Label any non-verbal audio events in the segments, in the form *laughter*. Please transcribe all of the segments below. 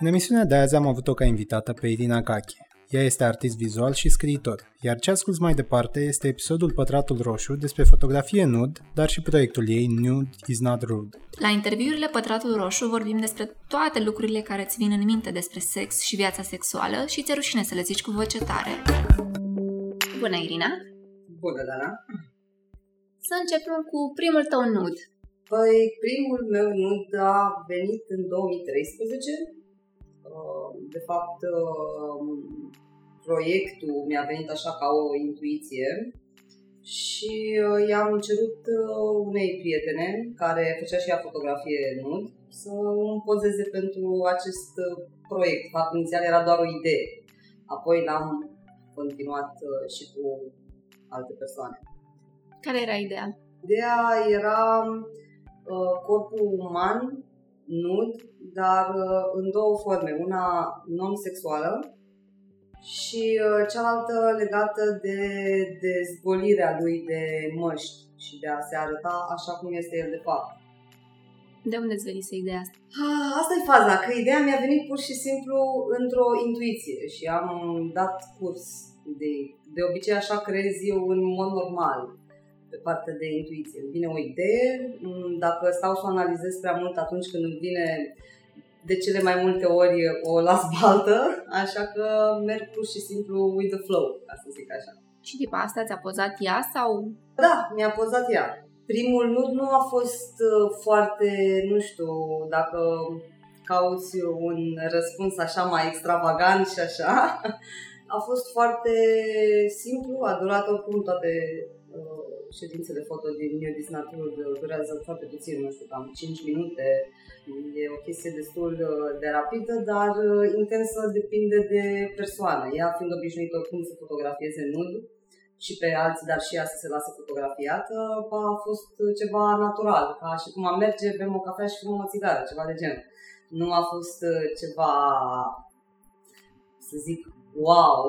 În emisiunea de azi am avut-o ca invitată pe Irina Cache. Ea este artist vizual și scriitor, iar ce asculți mai departe este episodul Pătratul Roșu despre fotografie nud, dar și proiectul ei Nude is not rude. La interviurile Pătratul Roșu vorbim despre toate lucrurile care îți vin în minte despre sex și viața sexuală și ți-e rușine să le zici cu voce tare. Bună, Irina! Bună, Dana! Să începem cu primul tău nud. Păi, primul meu nud a venit în 2013. Uh, de fapt, uh, proiectul mi-a venit așa ca o intuiție și uh, i-am cerut unei prietene care făcea și ea fotografie nud să îmi pozeze pentru acest proiect. Fapt, inițial era doar o idee. Apoi l-am continuat și cu alte persoane. Care era ideea? Ideea era uh, corpul uman, nud, dar uh, în două forme. Una non-sexuală și uh, cealaltă legată de dezvolirea lui de măști și de a se arăta așa cum este el de fapt. De unde îți venise ideea asta? Ah, asta e faza, că ideea mi-a venit pur și simplu într-o intuiție și am dat curs de, de obicei așa crez eu în mod normal pe partea de intuiție. Îmi vine o idee, mm, dacă stau să o analizez prea mult atunci când îmi vine de cele mai multe ori o las baltă, așa că merg pur și simplu with the flow, ca să zic așa. Și după asta ți-a pozat ea sau? Da, mi-a pozat ea. Primul nud nu a fost uh, foarte, nu știu, dacă cauți un răspuns așa mai extravagant și așa, *laughs* a fost foarte simplu, a durat oricum toate uh, ședințele foto din New Disnatur durează foarte puțin, nu știu, cam 5 minute. E o chestie destul uh, de rapidă, dar uh, intensă depinde de persoană. Ea fiind obișnuită cum să fotografieze nud și pe alții, dar și ea să se lasă fotografiată, a fost ceva natural, ca și cum am merge, bem o cafea și fumăm o țigară, ceva de genul. Nu a fost uh, ceva, să zic, wow.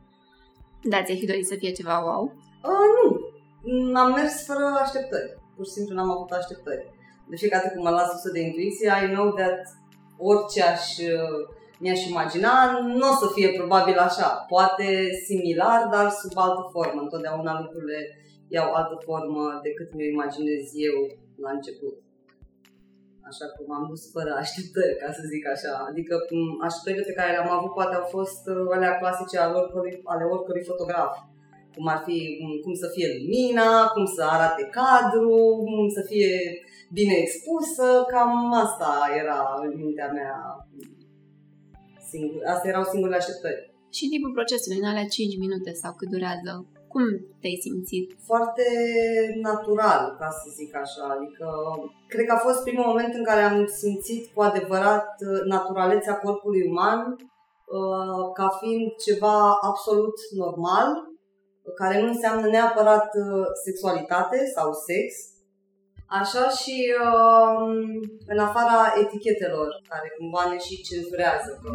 *laughs* da, ți-ai fi dorit să fie ceva wow? Uh, nu, am mers fără așteptări. Pur și simplu n-am avut așteptări. De fiecare dată când mă las susă de intuiție, I know that orice aș, mi-aș imagina, nu o să fie probabil așa. Poate similar, dar sub altă formă. Întotdeauna lucrurile iau altă formă decât mi-o imaginez eu la început. Așa că m-am dus fără așteptări, ca să zic așa. Adică așteptările pe care le-am avut poate au fost uh, alea clasice ale oricărui, ale oricărui fotograf cum ar fi cum să fie lumina, cum să arate cadru, cum să fie bine expusă, cam asta era în mintea mea. Singur, astea erau singurele așteptări. Și timpul procesului, în alea 5 minute sau cât durează, cum te-ai simțit? Foarte natural, ca să zic așa. Adică, cred că a fost primul moment în care am simțit cu adevărat naturalețea corpului uman uh, ca fiind ceva absolut normal care nu înseamnă neapărat uh, sexualitate sau sex, așa și uh, în afara etichetelor care cumva ne și cenzurează, că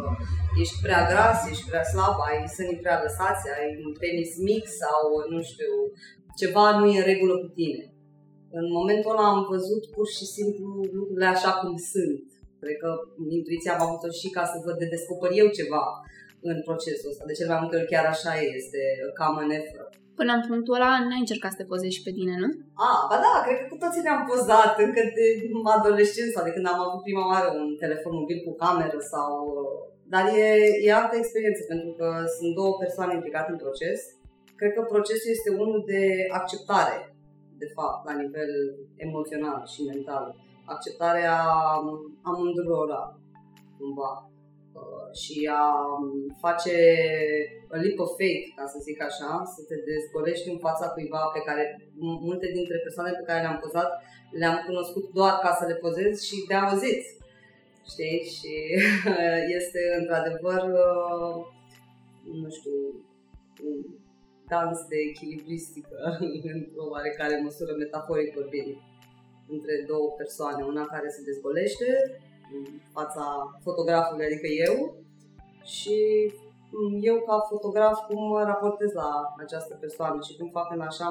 ești prea gras, ești prea slab, ai sânii prea lăsați, ai un penis mic sau, nu știu, ceva nu e în regulă cu tine. În momentul ăla am văzut pur și simplu lucrurile așa cum sunt. Cred că intuiția am avut-o și ca să văd de descoperi eu ceva în procesul ăsta. De cel mai multe ori chiar așa este, cam în effort. Până în punctul ăla n-ai încercat să te pozezi și pe tine, nu? A, ba da, cred că cu toții ne-am pozat încă de adolescență, de când am avut prima oară un telefon mobil cu cameră sau... Dar e, e altă experiență, pentru că sunt două persoane implicate în proces. Cred că procesul este unul de acceptare, de fapt, la nivel emoțional și mental. Acceptarea amândurora, cumva. Uh, și a um, face a leap of faith, ca să zic așa, să te dezgolești în fața cuiva pe care multe dintre persoanele pe care le-am pozat le-am cunoscut doar ca să le pozez și de auzit. Știi? Și *laughs* este într-adevăr, uh, nu știu, un dans de echilibristică, *laughs* într-o oarecare măsură metaforic vorbind, între două persoane, una care se dezgolește în fața fotografului, adică eu, și eu ca fotograf cum mă raportez la această persoană și cum fac în așa,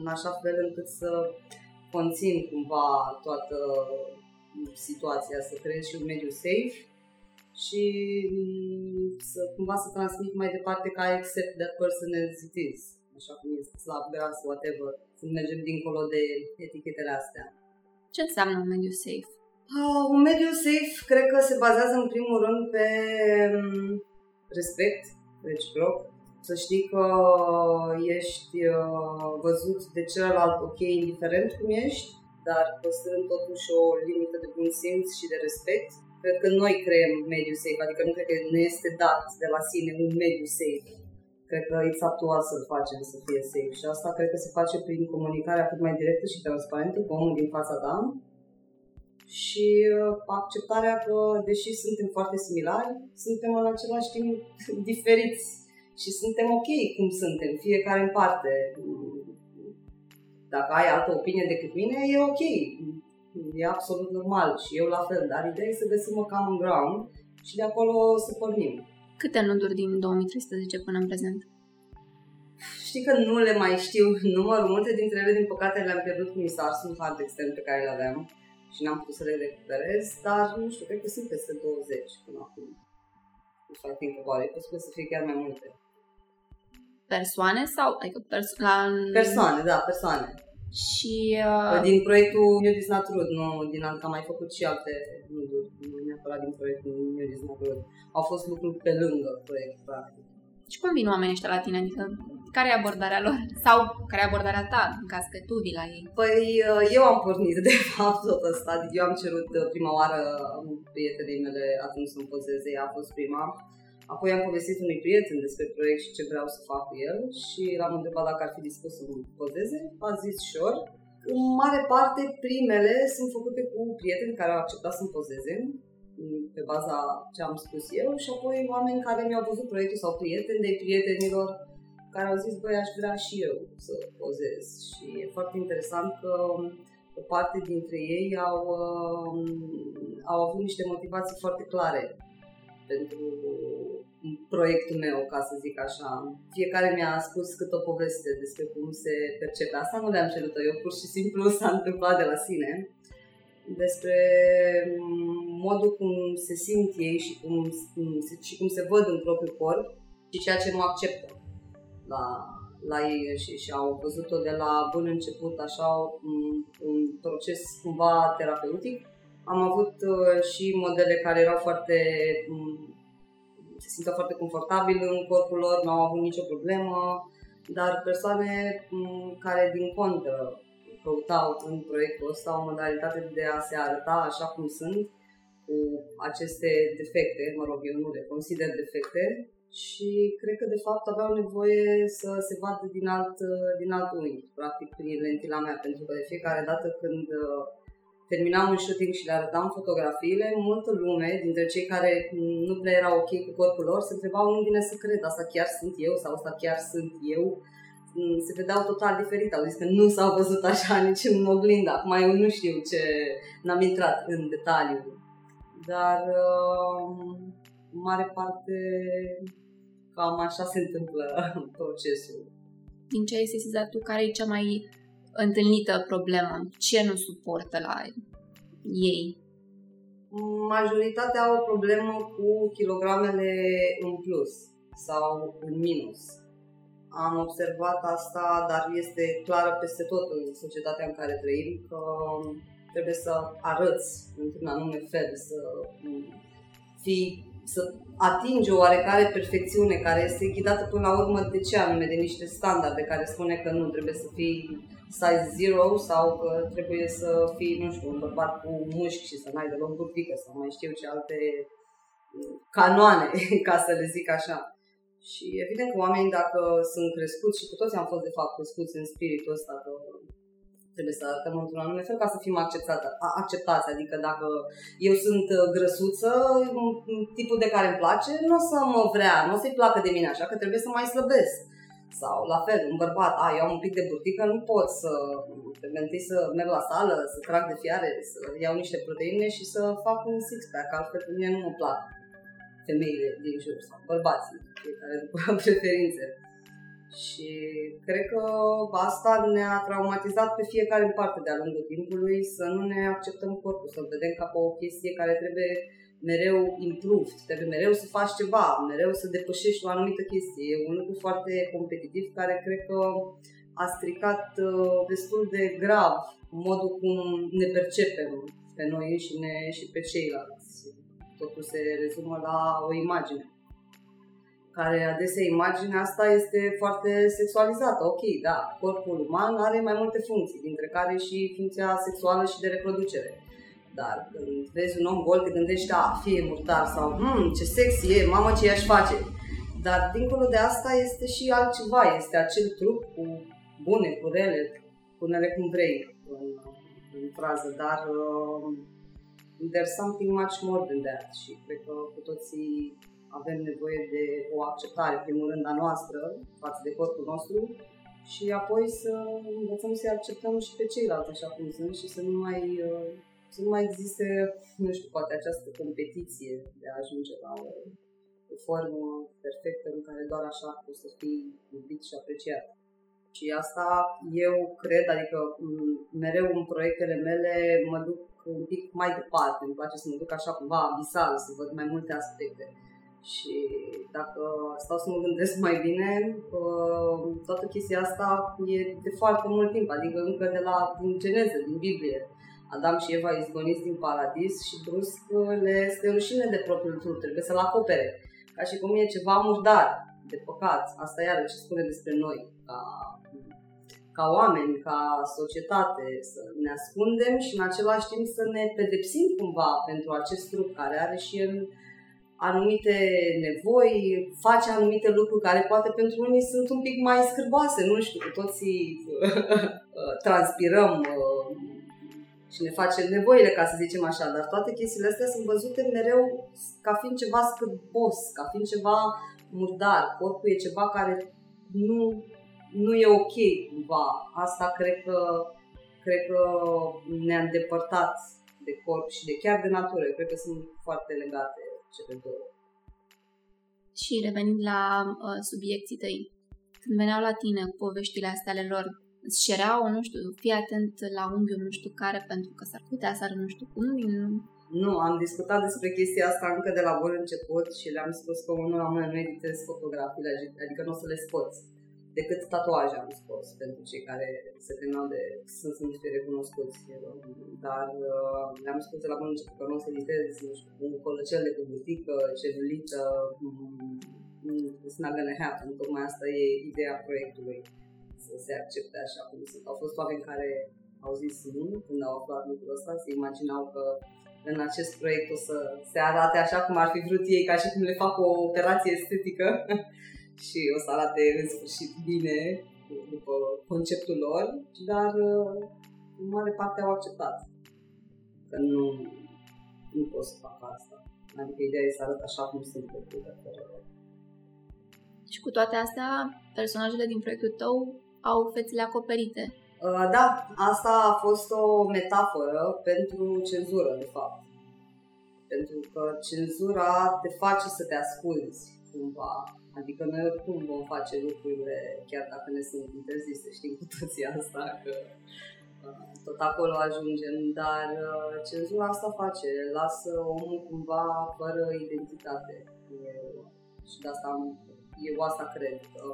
în așa fel încât să conțin cumva toată situația, să creez și un mediu safe și mm, să cumva să transmit mai departe ca I accept that person as it is, așa cum este, slab, gras, whatever, să mergem dincolo de etichetele astea. Ce înseamnă un mediu safe? Uh, un mediu safe cred că se bazează în primul rând pe um, respect reciproc, să știi că ești uh, văzut de celălalt ok, indiferent cum ești, dar păstrând totuși o limită de bun simț și de respect. Cred că noi creăm mediul safe, adică nu cred că ne este dat de la sine un mediu safe. Cred că it's up to us să-l facem să fie safe și asta cred că se face prin comunicarea cât mai directă și transparentă cu omul din fața ta și uh, acceptarea că, deși suntem foarte similari, suntem în același timp *laughs* diferiți și suntem ok cum suntem, fiecare în parte. Dacă ai altă opinie decât mine, e ok. E absolut normal și eu la fel, dar ideea e să găsim o common ground și de acolo să pornim. Câte nuduri din 2013 până în prezent? Știi că nu le mai știu *laughs* numărul, multe dintre ele din păcate le-am pierdut cu un hard extern pe care le aveam și n-am putut să le recuperez, dar nu știu, cred că sunt peste 20 până acum. If I think about it, posibil să fie chiar mai multe. Persoane sau, adică perso- la... Persoane, da, persoane. Și... Uh... Din proiectul New Is Not Rude, nu din alt, am mai făcut și alte nuduri, nu neapărat din proiectul New Is Not Rude. Au fost lucruri pe lângă proiect, practic. Și cum vin oamenii ăștia la tine? Adică care e abordarea lor? Sau care e abordarea ta, în caz că tu vii la ei? Păi uh, eu am pornit de *laughs* fapt tot ăsta. Adică eu am cerut uh, prima oară prietenii mele atunci să-mi pozeze, ea a fost prima. Apoi am povestit unui prieten despre proiect și ce vreau să fac cu el și l-am întrebat dacă ar fi dispus să pozeze. A zis sure. În mare parte, primele sunt făcute cu prieteni care au acceptat să-mi pozeze pe baza ce am spus eu și apoi oameni care mi-au văzut proiectul sau prieteni de prietenilor care au zis, băi, aș vrea și eu să pozez. Și e foarte interesant că um, o parte dintre ei au, um, au avut niște motivații foarte clare pentru proiectul meu, ca să zic așa. Fiecare mi-a spus cât o poveste despre cum se percepe. Asta nu le-am cerut eu, pur și simplu s-a întâmplat de la sine. Despre um, modul cum se simt ei și cum, și cum se văd în propriul corp și ceea ce nu acceptă la, la ei și, și au văzut-o de la bun început așa un, un proces cumva terapeutic. Am avut uh, și modele care erau foarte um, se simțeau foarte confortabil în corpul lor, nu au avut nicio problemă, dar persoane um, care din contră căutau în proiectul ăsta o modalitate de a se arăta așa cum sunt, cu aceste defecte, mă rog, eu nu le consider defecte, și cred că de fapt aveau nevoie să se vadă din alt, din alt unghi, practic prin lentila mea, pentru că de fiecare dată când uh, terminam un shooting și le arătam fotografiile, multă lume, dintre cei care nu prea erau ok cu corpul lor, se întrebau unde vine să cred, asta chiar sunt eu sau asta chiar sunt eu. Mm, se vedeau total diferit, au zis că nu s-au văzut așa *laughs* nici în oglindă. Acum eu nu știu ce, n-am intrat în detaliu, dar uh, mare parte Cam așa se întâmplă procesul. Din ce ai sesizat tu, care e cea mai întâlnită problemă? Ce nu suportă la ei? Majoritatea au o problemă cu kilogramele în plus sau în minus. Am observat asta, dar este clară peste tot în societatea în care trăim că trebuie să arăți într-un anume fel, să fii să atinge o oarecare perfecțiune care este ghidată până la urmă de ce anume, de niște standarde care spune că nu trebuie să fii size zero sau că trebuie să fii, nu știu, un bărbat cu mușchi și să n-ai deloc burtică sau mai știu ce alte canoane, *laughs* ca să le zic așa. Și evident că oamenii dacă sunt crescuți și cu toți am fost de fapt crescuți în spiritul ăsta că trebuie să arătăm într-un anume fel ca să fim acceptați. Adică dacă eu sunt uh, grăsuță, tipul de care îmi place, nu o să mă vrea, nu o să-i placă de mine așa, că trebuie să mai slăbesc. Sau la fel, un bărbat, a, eu am un pic de burtică, nu pot să, trebuie întâi să merg la sală, să trag de fiare, să iau niște proteine și să fac un six-pack, altfel pe mine nu mă plac femeile din jur sau bărbații, fiecare după *laughs* preferințe. Și cred că asta ne-a traumatizat pe fiecare în parte de-a lungul timpului să nu ne acceptăm corpul, să vedem ca pe o chestie care trebuie mereu improved, trebuie mereu să faci ceva, mereu să depășești o anumită chestie. E un lucru foarte competitiv care cred că a stricat uh, destul de grav modul cum ne percepem pe noi înșine și pe ceilalți. Totul se rezumă la o imagine care adesea imaginea asta este foarte sexualizată. Ok, da, corpul uman are mai multe funcții, dintre care și funcția sexuală și de reproducere. Dar când vezi un om gol, te gândești, a, fie murdar sau, hmm, ce sexy e, mamă, ce i-aș face. Dar dincolo de asta este și altceva, este acel trup cu bune, cu rele, pune-le cum vrei în, în frază, dar uh, there's something much more than that și cred că cu toții avem nevoie de o acceptare, primul rând a noastră, față de corpul nostru și apoi să învățăm să-i acceptăm și pe ceilalți așa cum sunt și să nu mai, uh, să nu mai existe, nu știu, poate această competiție de a ajunge la o, o formă perfectă în care doar așa poți să fii iubit și apreciat. Și asta eu cred, adică mereu în proiectele mele mă duc un pic mai departe, îmi place să mă duc așa cumva abisal, să văd mai multe aspecte. Și dacă stau să mă gândesc mai bine, uh, toată chestia asta e de foarte mult timp, adică încă de la din Geneză, din Biblie. Adam și Eva izgoniți din paradis și brusc le este rușine de propriul trup, trebuie să-l acopere. Ca și cum e ceva murdar, de păcat. Asta iară ce spune despre noi, ca, ca oameni, ca societate, să ne ascundem și în același timp să ne pedepsim cumva pentru acest trup care are și el anumite nevoi, face anumite lucruri care poate pentru unii sunt un pic mai scârboase, nu știu, cu toții *laughs* transpirăm uh, și ne facem nevoile, ca să zicem așa, dar toate chestiile astea sunt văzute mereu ca fiind ceva scârbos, ca fiind ceva murdar, corpul e ceva care nu, nu e ok cumva. Asta cred că, cred că ne-a îndepărtat de corp și de chiar de natură. cred că sunt foarte legate cele două. Și revenind la uh, subiecții tăi, când veneau la tine cu poveștile astea ale lor, îți cereau, nu știu, fii atent la unghiul nu știu care, pentru că s-ar putea să nu știu cum, din... Nu, am discutat despre chestia asta încă de la bun început și le-am spus că unul la mână nu editez fotografiile, adică nu o să le scoți decât tatuaje am scos pentru cei care se temeau de să, să nu fie recunoscuți. Dar uh, le-am spus de la bun început că nu o să editez, nu știu, un colăcel de butică, celulită, mm, it's not gonna happen. Tocmai asta e ideea proiectului, să se accepte așa cum sunt. Au fost oameni care au zis nu când au aflat lucrul ăsta, se imaginau că în acest proiect o să se arate așa cum ar fi vrut ei, ca și cum le fac o operație estetică *laughs* și o să arate în sfârșit bine după conceptul lor, dar în mare parte au acceptat că nu, nu pot să fac asta. Adică ideea e să arăt așa cum sunt făcute. Și cu toate astea, personajele din proiectul tău au fețele acoperite. Uh, da, asta a fost o metaforă pentru cenzură, de fapt. Pentru că cenzura te face să te asculți, cumva. Adică noi oricum vom face lucrurile chiar dacă ne sunt interzise, știm cu toții asta, că uh, tot acolo ajungem, dar uh, cenzura asta face, lasă omul cumva fără identitate. și de asta am, eu asta cred, că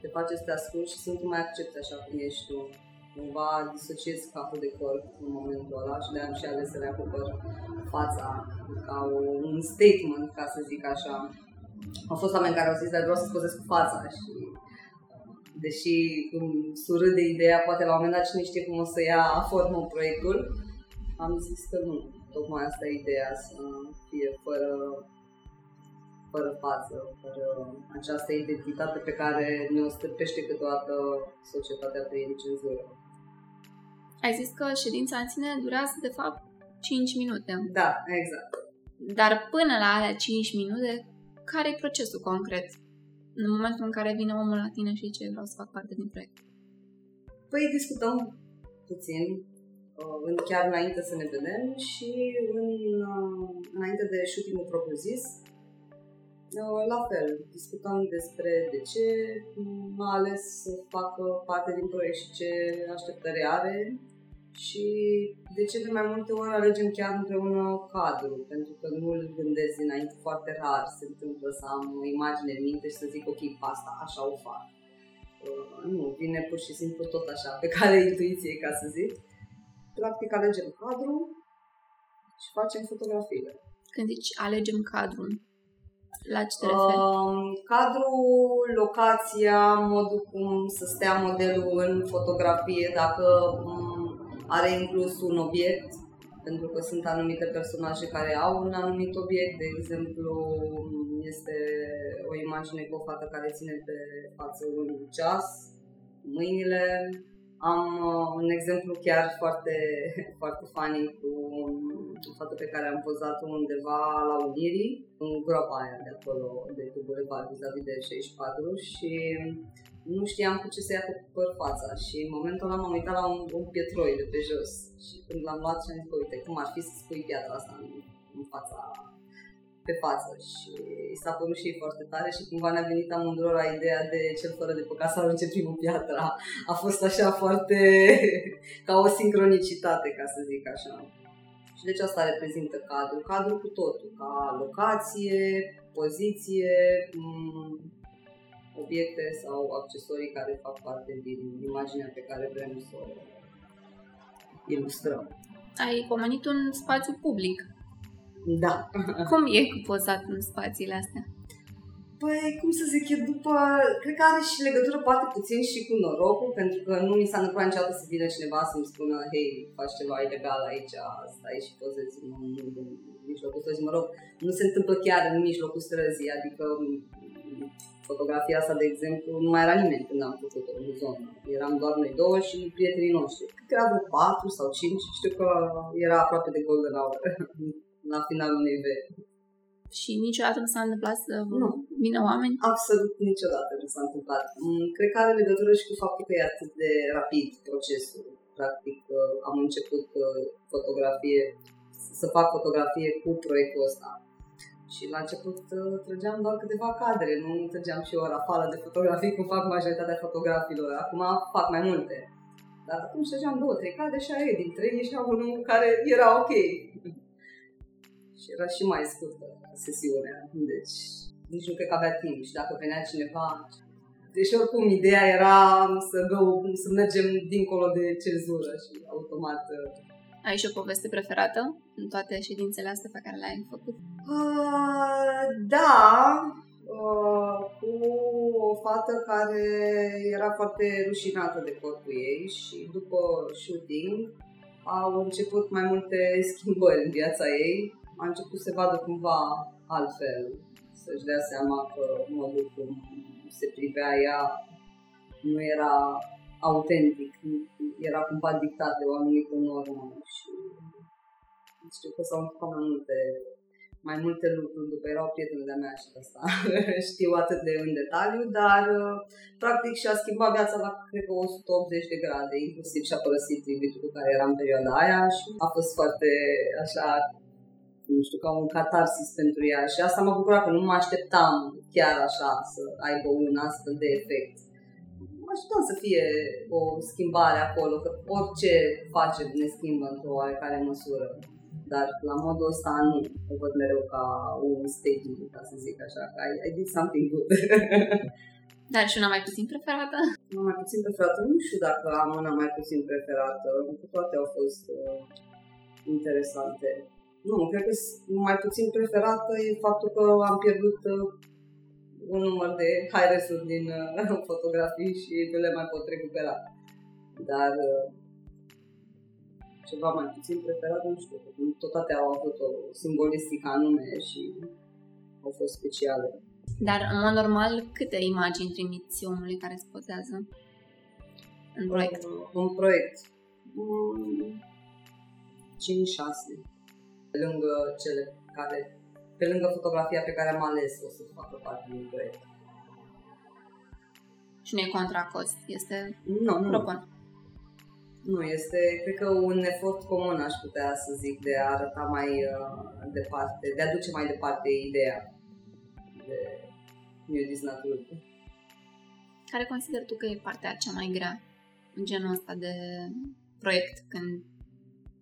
te face să te asculti și să nu te mai accepti așa cum ești tu. Cumva disociezi capul de corp în momentul ăla și de-aia am și ales să le acopăr fața ca un statement, ca să zic așa. Au fost oameni care au zis, dar vreau să pozez cu fața și deși surâd de ideea, poate la un moment dat cine știe cum o să ia formă proiectul, am zis că nu, tocmai asta e ideea, să fie fără, fără față, fără această identitate pe care ne o stârpește câteodată societatea prin cenzură. Ai zis că ședința în sine durează, de fapt, 5 minute. Da, exact. Dar până la alea 5 minute, care e procesul concret în momentul în care vine omul la tine și zice vreau să fac parte din proiect? Păi discutăm puțin, uh, chiar înainte să ne vedem și în, uh, înainte de shooting-ul propriu-zis, uh, la fel, discutăm despre de ce m-a ales să facă parte din proiect și ce așteptări are și de ce de mai multe ori alegem chiar împreună cadru, pentru că nu îl gândesc dinainte foarte rar, se întâmplă să am o imagine în minte și să zic ok, asta, așa o fac. Uh, nu, vine pur și simplu tot așa, pe care intuiției, ca să zic. Practic alegem cadru și facem fotografiile. Când zici alegem cadrul, la ce te referi? Uh, cadrul, locația, modul cum să stea modelul în fotografie, dacă um, are inclus un obiect, pentru că sunt anumite personaje care au un anumit obiect, de exemplu, este o imagine cu o fată care ține pe față un ceas, mâinile. Am uh, un exemplu chiar foarte, *laughs* foarte funny cu o fată pe care am pozat-o undeva la Unirii, în groapa aia de acolo, de pe bulevard, vis-a-vis de 64 și nu știam cu ce să ia pe fața și în momentul ăla m-am uitat la un, un pietroi de pe jos și când l-am luat și am zis, uite, cum ar fi să spui piatra asta în, în fața pe față și s-a părut și foarte tare și cumva ne-a venit amândurora ideea de cel fără de păcat să arunce primul piatra. A fost așa foarte *laughs* ca o sincronicitate, ca să zic așa. Și deci asta reprezintă cadrul. Cadrul cu totul, ca locație, poziție, obiecte sau accesorii care fac parte din imaginea pe care vrem să o ilustrăm. Ai pomenit un spațiu public. Da. Cum e cu pozat în spațiile astea? Păi, cum să zic, eu după, cred că are și legătură poate puțin și cu norocul, pentru că nu mi s-a întâmplat niciodată să vină cineva să-mi spună, hei, faci ceva ilegal aici, stai și pozezi în, în mijlocul străzii, mă rog, nu se întâmplă chiar în mijlocul străzii, adică fotografia asta, de exemplu, nu mai era nimeni când am făcut-o în zonă. Eram doar noi două și prietenii noștri. Cred că erau patru sau cinci, știu că era aproape de golden hour *laughs* la finalul unei veri. Și niciodată nu s-a întâmplat să nu. vină oameni? Absolut niciodată nu s-a întâmplat. Mm, cred că are legătură și cu faptul că e atât de rapid procesul. Practic uh, am început uh, fotografie, să fac fotografie cu proiectul ăsta. Și la început uh, trăgeam doar câteva cadre, nu trăgeam și o rafală de fotografii cum fac majoritatea fotografilor. Acum fac mai multe. Dar atunci trăgeam două, trei cadre și aia din trei ieșea unul care era ok. *laughs* și era și mai scurtă sesiunea. Deci nici nu cred că avea timp. Și dacă venea cineva... Deci oricum ideea era să, go, să mergem dincolo de cenzură și automat uh, ai și o poveste preferată în toate ședințele astea pe care le-ai făcut? Uh, da, uh, cu o fată care era foarte rușinată de corpul ei și după shooting au început mai multe schimbări în viața ei. A început să vadă cumva altfel, să-și dea seama că modul cum se privea ea nu era autentic, era cumva dictat de o anumită normă și știu că s-au întâmplat mai multe, mai multe lucruri, după erau prietene de-a mea și asta. *laughs* Știu atât de în detaliu, dar practic și-a schimbat viața la, cred că 180 de grade, inclusiv și-a părăsit iubitul cu care era în perioada aia și a fost foarte așa nu știu, ca un catarsis pentru ea. Și asta m-a bucurat că nu mă așteptam chiar așa să aibă un astfel de efect așteptam să fie o schimbare acolo, că orice facem ne schimbă într-o oarecare măsură. Dar la modul ăsta nu o văd mereu ca un staging, ca să zic așa, că I, I did something good. *laughs* Dar și una mai puțin preferată? Una mai puțin preferată? Nu știu dacă am una mai puțin preferată, cu toate au fost uh, interesante. Nu, cred că mai puțin preferată e faptul că am pierdut uh, un număr de high din uh, *laughs* fotografii și nu le mai pot recupera. Dar uh, ceva mai puțin preferat, nu știu, tot toate au avut o simbolistică anume și au fost speciale. Dar, în mod normal, câte imagini trimiți omului care se pozează în proiect? Uh, un proiect. Mm, 5-6. Lângă cele care pe lângă fotografia pe care am ales o să facă parte din proiect. Și nu e contra cost, este nu, nu. propon. Nu, este, cred că un efort comun, aș putea să zic, de a arăta mai uh, departe, de a duce mai departe ideea de New Disney Care consider tu că e partea cea mai grea în genul ăsta de proiect când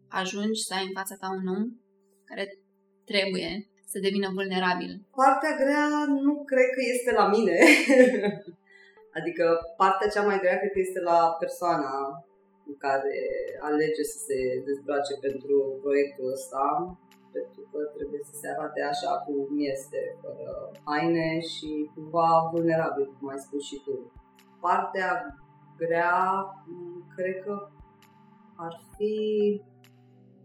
ajungi să ai în fața ta un om care trebuie să devină vulnerabil? Partea grea nu cred că este la mine. *laughs* adică partea cea mai grea cred că este la persoana care alege să se dezbrace pentru proiectul ăsta pentru că trebuie să se arate așa cum este, fără haine și cumva vulnerabil, cum ai spus și tu. Partea grea, cred că ar fi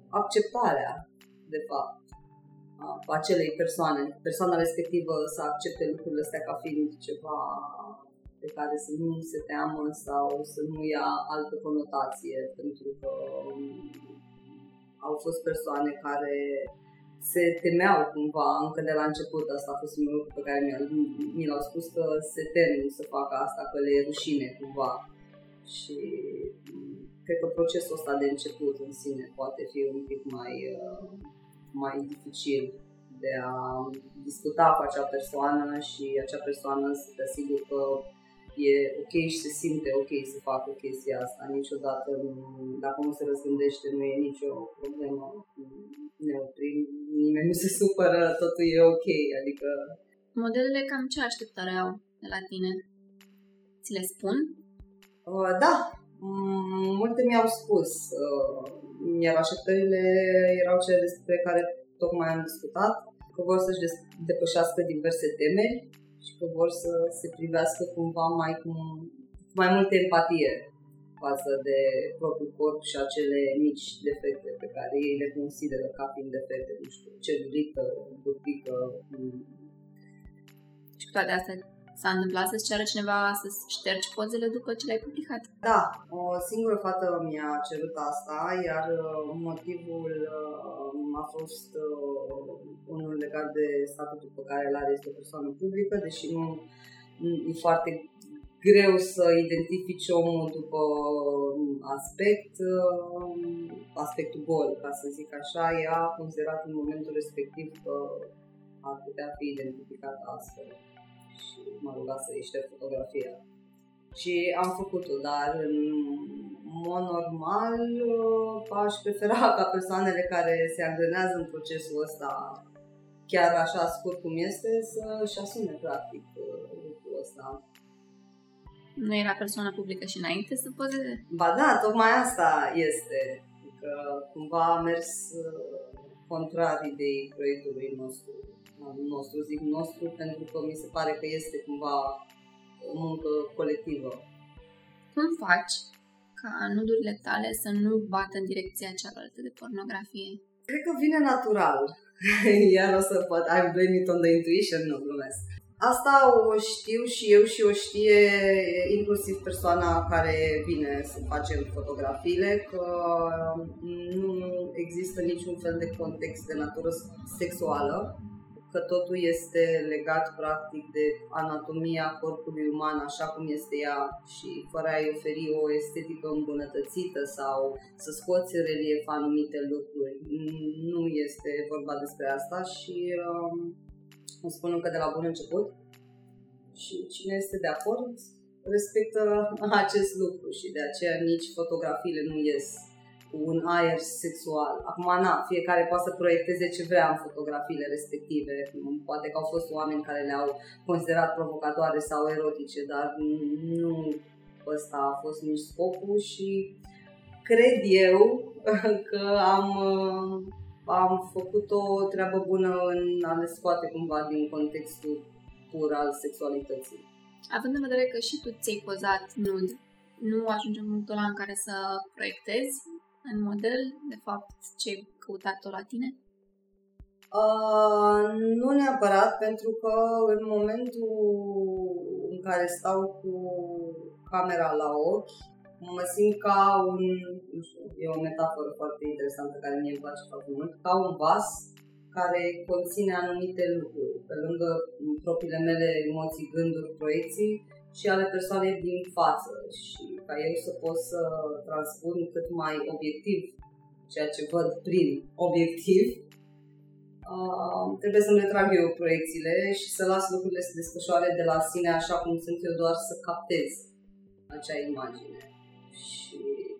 acceptarea, de fapt, a acelei persoane, persoana respectivă să accepte lucrurile astea ca fiind ceva pe care să nu se teamă sau să nu ia altă conotație, pentru că au fost persoane care se temeau cumva încă de la început, asta a fost un lucru pe care mi l-au spus că se tem să facă asta, că le e rușine cumva. Și cred că procesul ăsta de început în sine poate fi un pic mai, uh, mai dificil de a discuta cu acea persoană și acea persoană să te asigur că e ok și se simte ok să facă chestia asta. Niciodată, nu, dacă nu se răzgândește, nu e nicio problemă. Ne oprim, nimeni nu se supără, totul e ok. Adică... Modelele cam ce așteptare au de la tine? Ți le spun? Uh, da, mm, multe mi-au spus. Uh, iar așteptările erau cele despre care tocmai am discutat, că vor să-și depășească diverse temeri și că vor să se privească cumva mai cu mai multă empatie față de propriul corp și acele mici defecte pe care ei le consideră ca fiind defecte, nu știu, celulită, burtică. Și cu toate astea s-a întâmplat să-ți ceară cineva să ștergi pozele după ce le-ai publicat? Da, o singură fată mi-a cerut asta, iar uh, motivul uh, a fost uh, unul legat de statutul pe care îl are, este o persoană publică, deși nu e foarte greu să identifici omul după aspect, aspectul gol, ca să zic așa, ea a considerat în momentul respectiv că ar putea fi identificat astfel și m-a rugat să ieși fotografia. Și am făcut-o, dar în mod normal aș prefera ca persoanele care se angrenează în procesul ăsta chiar așa scurt cum este, să-și asume practic lucrul ăsta. Nu era persoană publică și înainte să pozeze? Ba da, tocmai asta este. Că cumva a mers contrar ideii proiectului nostru nostru, zic nostru, pentru că mi se pare că este cumva o muncă colectivă. Cum faci ca nudurile tale să nu bată în direcția cealaltă de pornografie? Cred că vine natural. *laughs* Iar o să pot, I blame it on the intuition, nu glumesc. Asta o știu și eu și o știe inclusiv persoana care vine să facem fotografiile, că nu există niciun fel de context de natură sexuală că totul este legat practic de anatomia corpului uman așa cum este ea. Și fără a-i oferi o estetică îmbunătățită sau să scoți în relief anumite lucruri. Nu este vorba despre asta. Și um, o spun încă de la bun început. Și cine este de acord respectă acest lucru. Și de aceea nici fotografiile nu ies cu un aer sexual. Acum, na, fiecare poate să proiecteze ce vrea în fotografiile respective. Poate că au fost oameni care le-au considerat provocatoare sau erotice, dar nu ăsta a fost nici scopul și cred eu *laughs* că am, am făcut o treabă bună în a le scoate cumva din contextul pur al sexualității. Având în vedere că și tu ți-ai pozat nud, nu ajungem în punctul ăla în care să proiectezi în model, de fapt, ce ai căutat-o la tine? Uh, nu neapărat, pentru că în momentul în care stau cu camera la ochi, mă simt ca un, nu știu, e o metaforă foarte interesantă care mie îmi place foarte mult, ca un vas care conține anumite lucruri, pe lângă propriile mele emoții, gânduri, proiecții, și ale persoanei din față și ca eu să pot să transpun cât mai obiectiv ceea ce văd prin obiectiv, uh, trebuie să-mi retrag eu proiecțiile și să las lucrurile să desfășoare de la sine așa cum sunt eu, doar să captez acea imagine. Și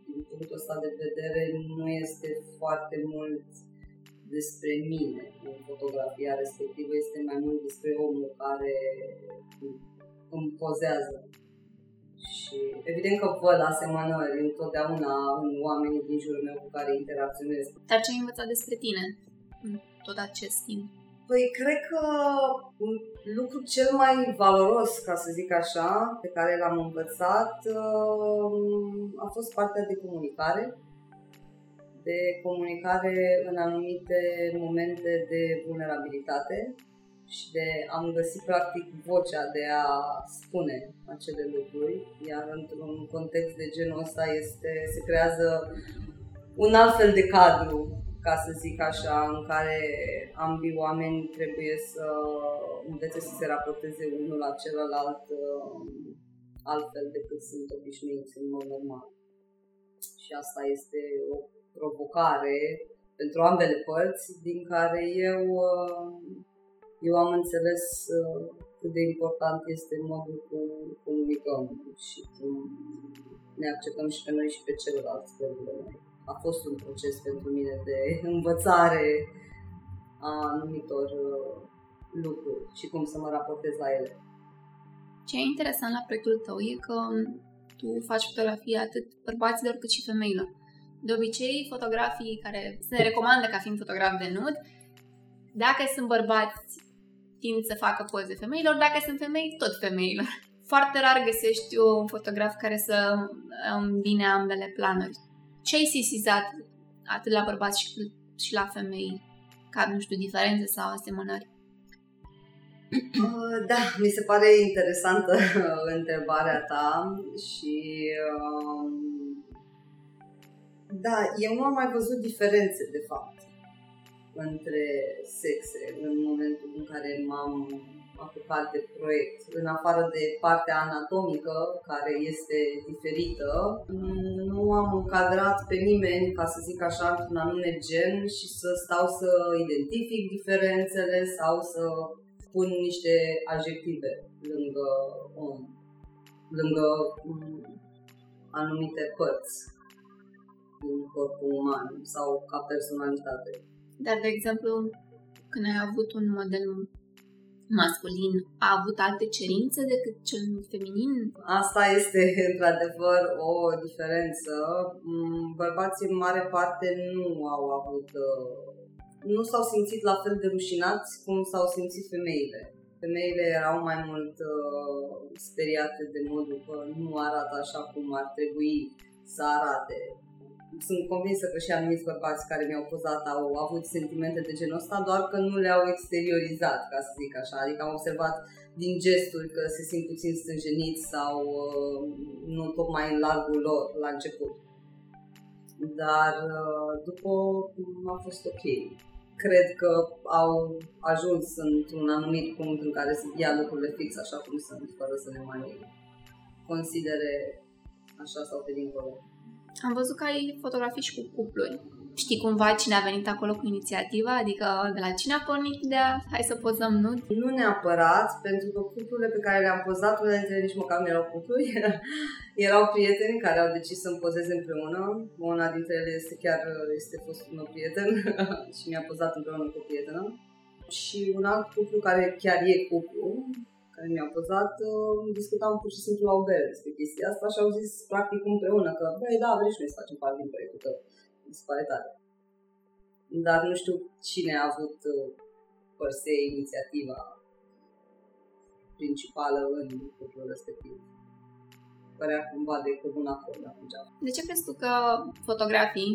din punctul ăsta de vedere nu este foarte mult despre mine în fotografia respectivă, este mai mult despre omul care îmi pozează. Și evident că văd asemănări întotdeauna în oamenii din jurul meu cu care interacționez. Dar ce ai învățat despre tine în tot acest timp? Păi, cred că lucru cel mai valoros, ca să zic așa, pe care l-am învățat uh, a fost partea de comunicare. De comunicare în anumite momente de vulnerabilitate și de am găsit practic vocea de a spune acele lucruri, iar într-un context de genul ăsta este, se creează un alt fel de cadru ca să zic așa, în care ambii oameni trebuie să învețe să se raporteze unul la celălalt um, altfel decât sunt obișnuiți în mod normal. Și asta este o provocare pentru ambele părți, din care eu, um, eu am înțeles uh, cât de important este modul cum comunicăm și cum ne acceptăm și pe noi și pe celălalt spre noi a fost un proces pentru mine de *laughs* învățare a anumitor uh, lucruri și cum să mă raportez la ele. Ce e interesant la proiectul tău e că tu faci fotografii atât bărbaților cât și femeilor. De obicei, fotografii care se recomandă ca fiind fotograf de nud, dacă sunt bărbați, tind să facă poze femeilor, dacă sunt femei, tot femeilor. *laughs* Foarte rar găsești un fotograf care să îmbine ambele planuri. Ce ai sesizat atât la bărbați și, și la femei? Ca, nu știu, diferențe sau asemănări? *clears throat* Uh, da, mi se pare interesantă întrebarea ta și um, da, eu nu am mai văzut diferențe de fapt între sexe în momentul în care m-am apucat de proiect. În afară de partea anatomică, care este diferită, nu am încadrat pe nimeni, ca să zic așa, într-un anume gen și să stau să identific diferențele sau să pun niște adjective lângă om, lângă mm, anumite părți din corpul uman sau ca personalitate. Dar, de exemplu, când ai avut un model masculin a avut alte cerințe decât cel feminin? Asta este într-adevăr o diferență. Mm, bărbații în mare parte nu au avut, uh, nu s-au simțit la fel de rușinați cum s-au simțit femeile. Femeile erau mai mult uh, speriate de modul că nu arată așa cum ar trebui să arate sunt convinsă că și anumiți bărbați care mi-au pozat au avut sentimente de genul ăsta, doar că nu le-au exteriorizat, ca să zic așa. Adică am observat din gesturi că se simt puțin stânjeniți sau uh, nu tocmai în largul lor la început. Dar uh, după a fost ok. Cred că au ajuns într-un anumit punct în care să ia lucrurile fix așa cum sunt, fără să ne mai considere așa sau pe dincolo. Am văzut că ai fotografii și cu cupluri. Știi cumva cine a venit acolo cu inițiativa? Adică de la cine a pornit ideea? Hai să pozăm nud? Nu neapărat, pentru că cuplurile pe care le-am pozat, unele dintre ele nici măcar nu erau cupluri, *laughs* erau prieteni care au decis să-mi pozeze împreună. Una dintre ele este chiar este fost un prieten *laughs* și mi-a pozat împreună cu o prietenă. Și un alt cuplu care chiar e cuplu, care mi-au pozat, uh, discutam pur și simplu la o bere despre chestia asta și au zis practic împreună că, băi, da, vrei și noi să facem parte din proiectul tău. Mi se pare tare. Dar nu știu cine a avut uh, per se inițiativa principală în cuplul respectiv. Părea cumva de comun acord atunci. De ce crezi tu că fotografii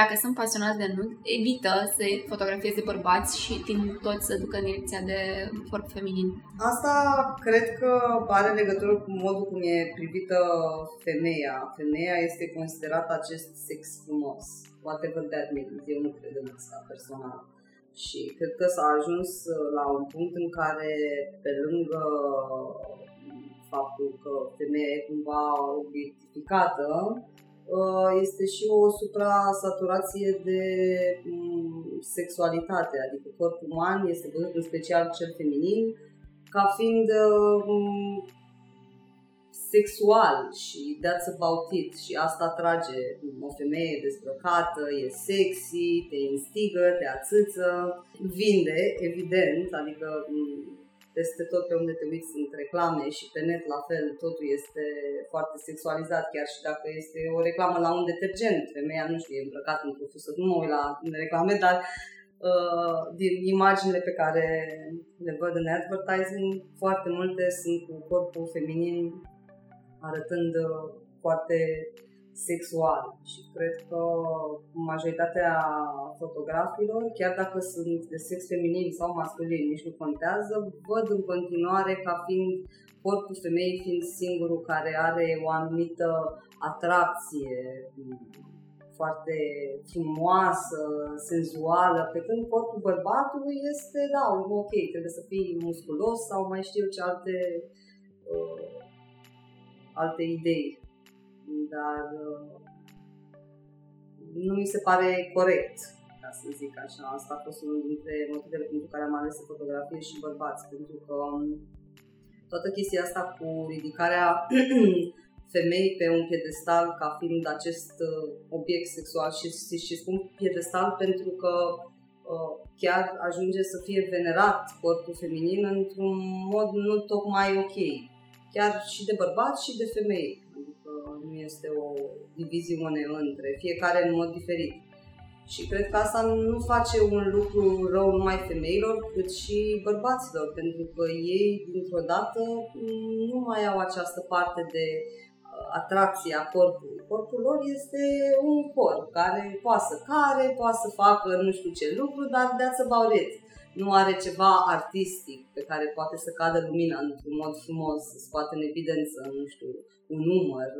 dacă sunt pasionați de nud, evită să fotografieze bărbați și tind toți să ducă în direcția de corp feminin. Asta cred că are legătură cu modul cum e privită femeia. Femeia este considerată acest sex frumos. Whatever that means. Eu nu cred în asta personal. Și cred că s-a ajuns la un punct în care, pe lângă faptul că femeia e cumva obiectificată, Uh, este și o supra-saturație de mm, sexualitate, adică corpul uman este văzut în special cel feminin ca fiind uh, mm, sexual și that's about it. Și asta atrage o femeie dezbrăcată, e sexy, te instigă, te ațâță, vinde, evident, adică peste tot pe unde te uiți sunt reclame și pe net la fel totul este foarte sexualizat, chiar și dacă este o reclamă la un detergent. Femeia, nu știu, e îmbrăcată într-o fusă, nu mă uit la reclame, dar uh, din imaginile pe care le văd în advertising, foarte multe sunt cu corpul feminin arătând uh, foarte sexual și cred că majoritatea fotografilor, chiar dacă sunt de sex feminin sau masculin, nici nu contează, văd în continuare ca fiind corpul femeii fiind singurul care are o anumită atracție foarte frumoasă, senzuală, pe când corpul bărbatului este, da, ok, trebuie să fii musculos sau mai știu ce alte, uh, alte idei dar uh, nu mi se pare corect, ca să zic așa. Asta a fost unul dintre motivele pentru care am ales să fotografie și bărbați, pentru că um, toată chestia asta cu ridicarea *clears throat* femei pe un piedestal ca fiind acest uh, obiect sexual și, și spun piedestal pentru că uh, chiar ajunge să fie venerat corpul feminin într-un mod nu tocmai ok. Chiar și de bărbați și de femei nu este o diviziune între fiecare în mod diferit. Și cred că asta nu face un lucru rău numai femeilor, cât și bărbaților, pentru că ei, dintr-o dată, nu mai au această parte de uh, atracție a corpului. Corpul lor este un corp care poate să care, poate să facă nu știu ce lucru, dar that's about it. Nu are ceva artistic pe care poate să cadă lumina într-un mod frumos, să scoate în evidență, nu știu, un număr,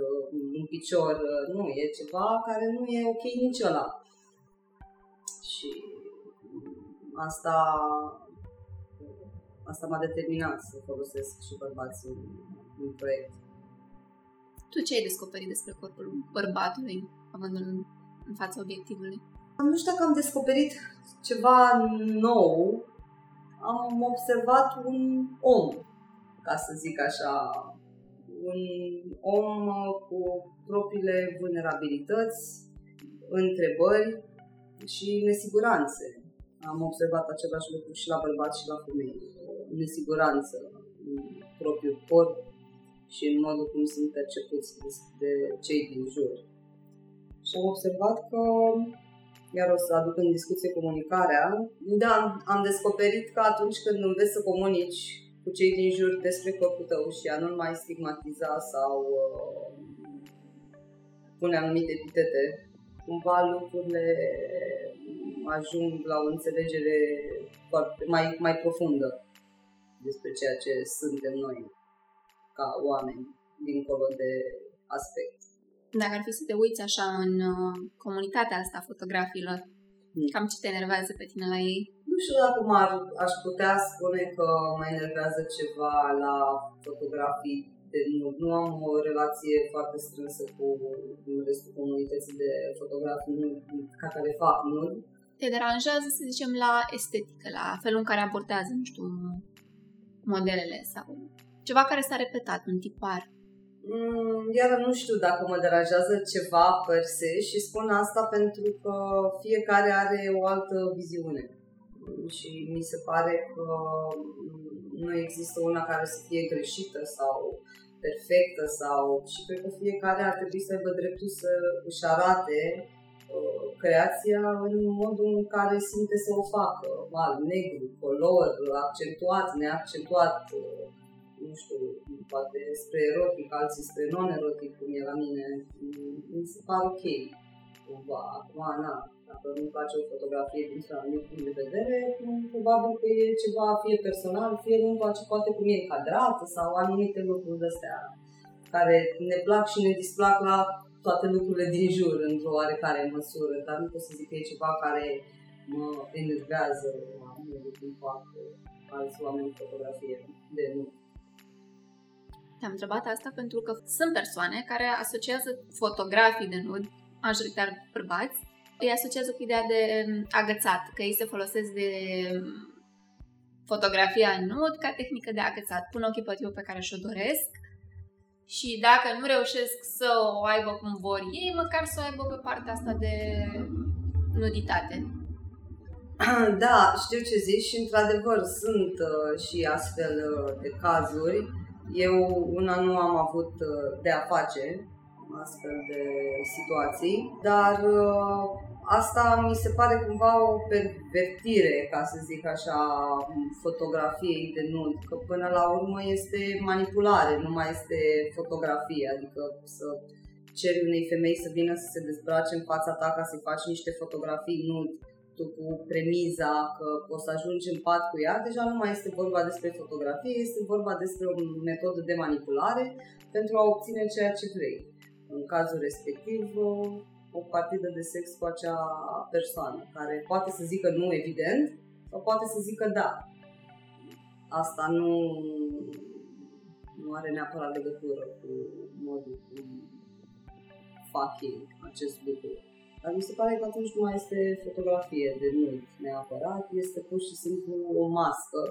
un picior, nu, e ceva care nu e ok nici ăla. Și asta, asta m-a determinat să folosesc și bărbații în, în proiect. Tu ce ai descoperit despre corpul bărbatului, având în, în fața obiectivului? Nu știu dacă am descoperit ceva nou. Am observat un om, ca să zic așa, un om cu propriile vulnerabilități, întrebări și nesiguranțe. Am observat același lucru și la bărbați și la femei. Nesiguranță în propriul corp și în modul cum sunt percepuți de cei din jur. Și am observat că, iar o să aduc în discuție comunicarea, da, am, am descoperit că atunci când înveți să comunici cu cei din jur despre corpul tău și a nu mai stigmatiza sau uh, pune anumite epitete, cumva lucrurile ajung la o înțelegere foarte, mai, mai profundă despre ceea ce suntem noi ca oameni, dincolo de aspect. Dacă ar fi să te uiți așa în uh, comunitatea asta a fotografilor, mm. cam ce te enervează pe tine la ei? Nu știu dacă m-ar, aș putea spune că mă enervează ceva la fotografii de nu. Nu am o relație foarte strânsă cu restul comunității de fotografii ca care fac nu. Te deranjează, să zicem, la estetică, la felul în care abordează, nu știu, modelele sau ceva care s-a repetat, un tipar. Mm, iar nu știu dacă mă deranjează ceva per se și spun asta pentru că fiecare are o altă viziune. Și mi se pare că nu există una care să fie greșită sau perfectă sau și cred că fiecare ar trebui să aibă dreptul să își arate uh, creația în modul în care simte să o facă, alb, negru, color, accentuat, neaccentuat, uh, nu știu, poate spre erotic, alții spre non-erotic, cum e la mine, mi se pare ok. Cumva, acum, na, dacă nu place o fotografie dintr-un anumit punct de vedere, probabil că e ceva fie personal, fie nu place poate cum e încadrată sau anumite lucruri de astea care ne plac și ne displac la toate lucrurile din jur într-o oarecare măsură, dar nu pot să zic că e ceva care mă enervează la modul cum fac alți oameni fotografie de nu. Te-am întrebat asta pentru că sunt persoane care asociază fotografii de nud, majoritar bărbați, îi asociază cu ideea de um, agățat, că ei se folosesc de um, fotografia în nud ca tehnică de agățat. Pun ochii pe tipul pe care și-o doresc și dacă nu reușesc să o aibă cum vor ei, măcar să o aibă pe partea asta de nuditate. *clears throat* Da, știu ce zici și într-adevăr sunt uh, și astfel uh, de cazuri. Eu una nu am avut uh, de a face astfel de situații, dar uh, asta mi se pare cumva o pervertire, ca să zic așa, fotografiei de nud, că până la urmă este manipulare, nu mai este fotografie, adică să ceri unei femei să vină să se dezbrace în fața ta ca să faci niște fotografii nud, tu cu premiza că poți să ajungi în pat cu ea, deja nu mai este vorba despre fotografie, este vorba despre o metodă de manipulare pentru a obține ceea ce vrei. În cazul respectiv, o partidă de sex cu acea persoană, care poate să zică nu, evident, sau poate să zică da. Asta nu, nu are neapărat legătură cu modul cum fac ei acest lucru. Dar mi se pare că atunci nu mai este fotografie de nud neapărat, este pur și simplu o mască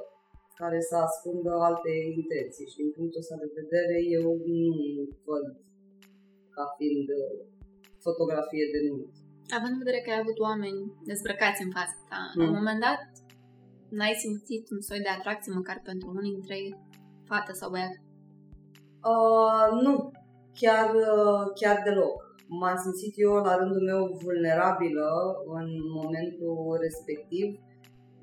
care să ascundă alte intenții și din punctul ăsta de vedere eu nu văd ca fiind fotografie de nud. Având în vedere că ai avut oameni dezbrăcați în fața ta, mm. la un moment dat n-ai simțit un soi de atracție măcar pentru unul dintre ei, fată sau băiat? Uh, nu, chiar, uh, chiar deloc. M-am simțit eu la rândul meu vulnerabilă în momentul respectiv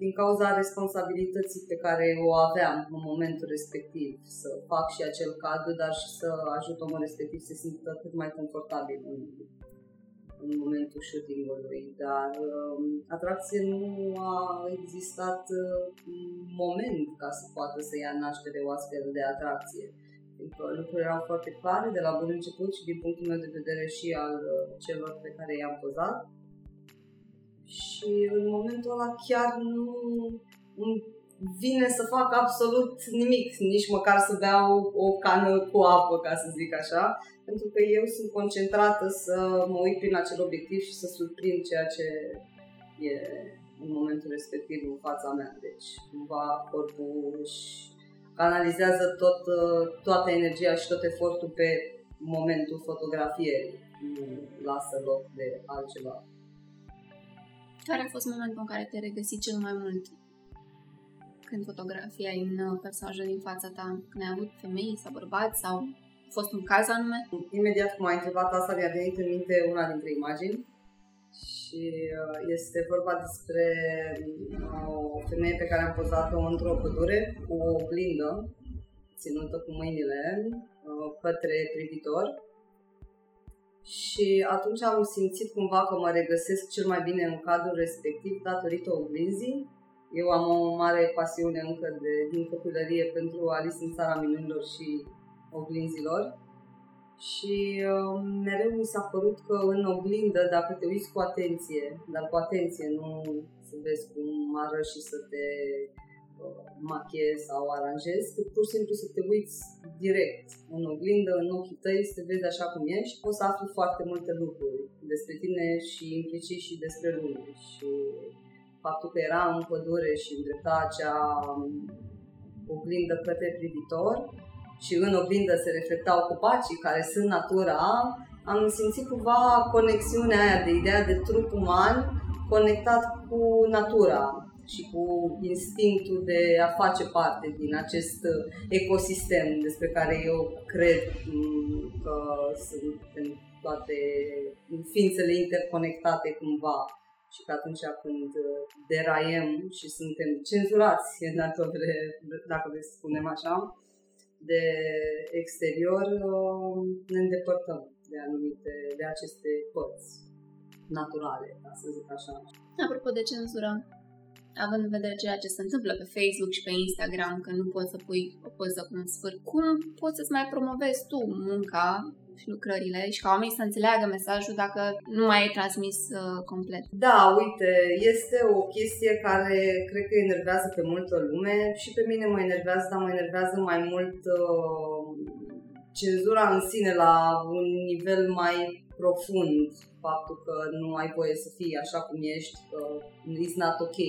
din cauza responsabilității pe care o aveam în momentul respectiv, să fac și acel cadru, dar și să ajut omul respectiv să se simtă cât mai confortabil în, în momentul shooting-ului, dar um, atracție nu a existat uh, moment ca să poată să ia naștere o astfel de atracție. Pentru că lucrurile erau foarte clare de la bun început și din punctul meu de vedere și al uh, celor pe care i-am pozat și în momentul ăla chiar nu îmi vine să fac absolut nimic, nici măcar să beau o cană cu apă, ca să zic așa, pentru că eu sunt concentrată să mă uit prin acel obiectiv și să surprind ceea ce e în momentul respectiv în fața mea. Deci, cumva, corpul își canalizează tot, toată energia și tot efortul pe momentul fotografierii. Nu lasă loc de altceva. Care a fost momentul în care te-ai regăsit cel mai mult când fotografiai în uh, personajul din fața ta? Când ai avut femei sau bărbați sau a fost un caz anume? Imediat cum ai întrebat asta, mi-a venit în minte una dintre imagini și uh, este vorba despre uh, o femeie pe care am pozat-o într-o pădure cu o oglindă ținută cu mâinile către privitor și atunci am simțit cumva că mă regăsesc cel mai bine în cadrul respectiv datorită oglinzii. Eu am o mare pasiune încă de, din copilărie pentru Alice în țara minunilor și oglinzilor. Și uh, mereu mi s-a părut că în oglindă, dacă te uiți cu atenție, dar cu atenție, nu să vezi cum arăți și să te machiezi sau aranjezi, cât pur și simplu să te uiți direct în oglindă, în ochii tăi, să te vezi așa cum ești, poți să afli foarte multe lucruri despre tine și implicit și despre lume. Și faptul că era în pădure și îndrepta acea oglindă către privitor și în oglindă se reflectau copacii care sunt natura, am simțit cumva conexiunea aia de ideea de trup uman conectat cu natura și cu instinctul de a face parte din acest uh, ecosistem despre care eu cred mm, că sunt toate ființele interconectate cumva. Și că atunci când uh, deraiem și suntem cenzurați, *laughs* dacă, vre, dacă vreți să spunem așa, de exterior, uh, ne îndepărtăm de anumite, de aceste părți naturale, ca să zic așa. Apropo de cenzură, având în vedere ceea ce se întâmplă pe Facebook și pe Instagram, că nu poți să pui o poză cu un sfârș, cum poți să-ți mai promovezi tu munca și lucrările și ca oamenii să înțeleagă mesajul dacă nu mai e transmis uh, complet? Da, uite, este o chestie care cred că enervează pe multă lume. Și pe mine mă enervează, dar mă enervează mai mult uh, cenzura în sine la un nivel mai profund. Faptul că nu ai voie să fii așa cum ești, că it's not ok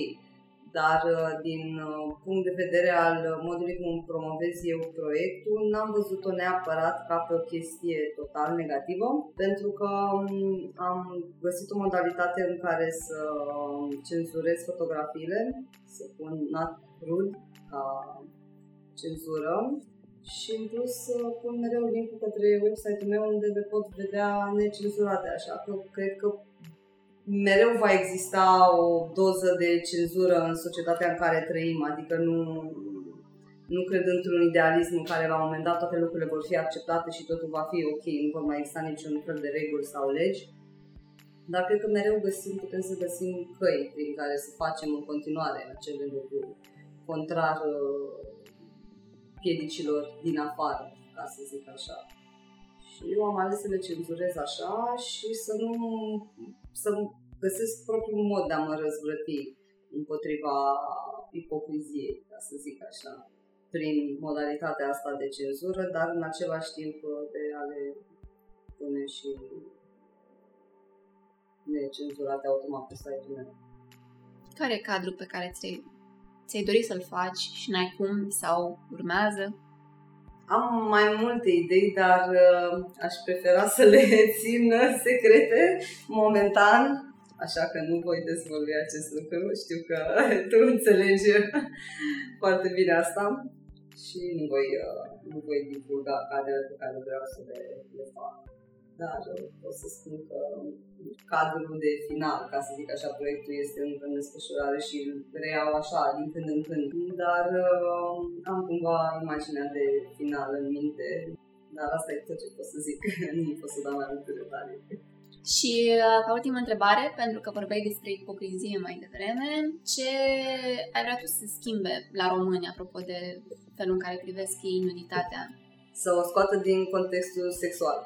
dar uh, din uh, punct de vedere al modului cum promovez eu proiectul, n-am văzut-o neapărat ca pe o chestie total negativă, pentru că um, am găsit o modalitate în care să um, cenzurez fotografiile, să pun not rude ca cenzură și în plus pun mereu link către website-ul meu unde le pot vedea necenzurate, așa că cred că mereu va exista o doză de cenzură în societatea în care trăim, adică nu, nu cred într-un idealism în care la un moment dat toate lucrurile vor fi acceptate și totul va fi ok, nu vor mai exista niciun fel de reguli sau legi. Dar cred că mereu găsim, putem să găsim căi prin care să facem în continuare acele lucruri, contrar uh, piedicilor din afară, ca să zic așa. Și eu am ales să le cenzurez așa și să nu să găsesc propriul mod de a mă răzvrăti împotriva ipocriziei, ca să zic așa, prin modalitatea asta de cenzură, dar în același timp de a le pune și necenzurate automat pe site-ul meu. Care e cadrul pe care ți-ai, ți-ai dorit să-l faci și n-ai cum sau urmează? Am mai multe idei, dar uh, aș prefera să le *laughs* țin secrete momentan, așa că nu voi dezvolui acest lucru. Știu că *laughs* tu înțelegi *laughs* foarte bine asta și nu voi, uh, nu voi divulga cadrele pe care vreau să le, le fac dar pot să spun că cadrul de final, ca să zic așa, proiectul este încă în desfășurare și îl reiau așa din când în când, dar uh, am cumva imaginea de final în minte, dar asta e tot ce pot să zic, *laughs* nu pot să dau mai multe detalii. Și uh, ca ultimă întrebare, pentru că vorbeai despre ipocrizie mai devreme, ce ai vrea tu să schimbe la români apropo de felul în care privesc ei nuditatea? Să o scoată din contextul sexual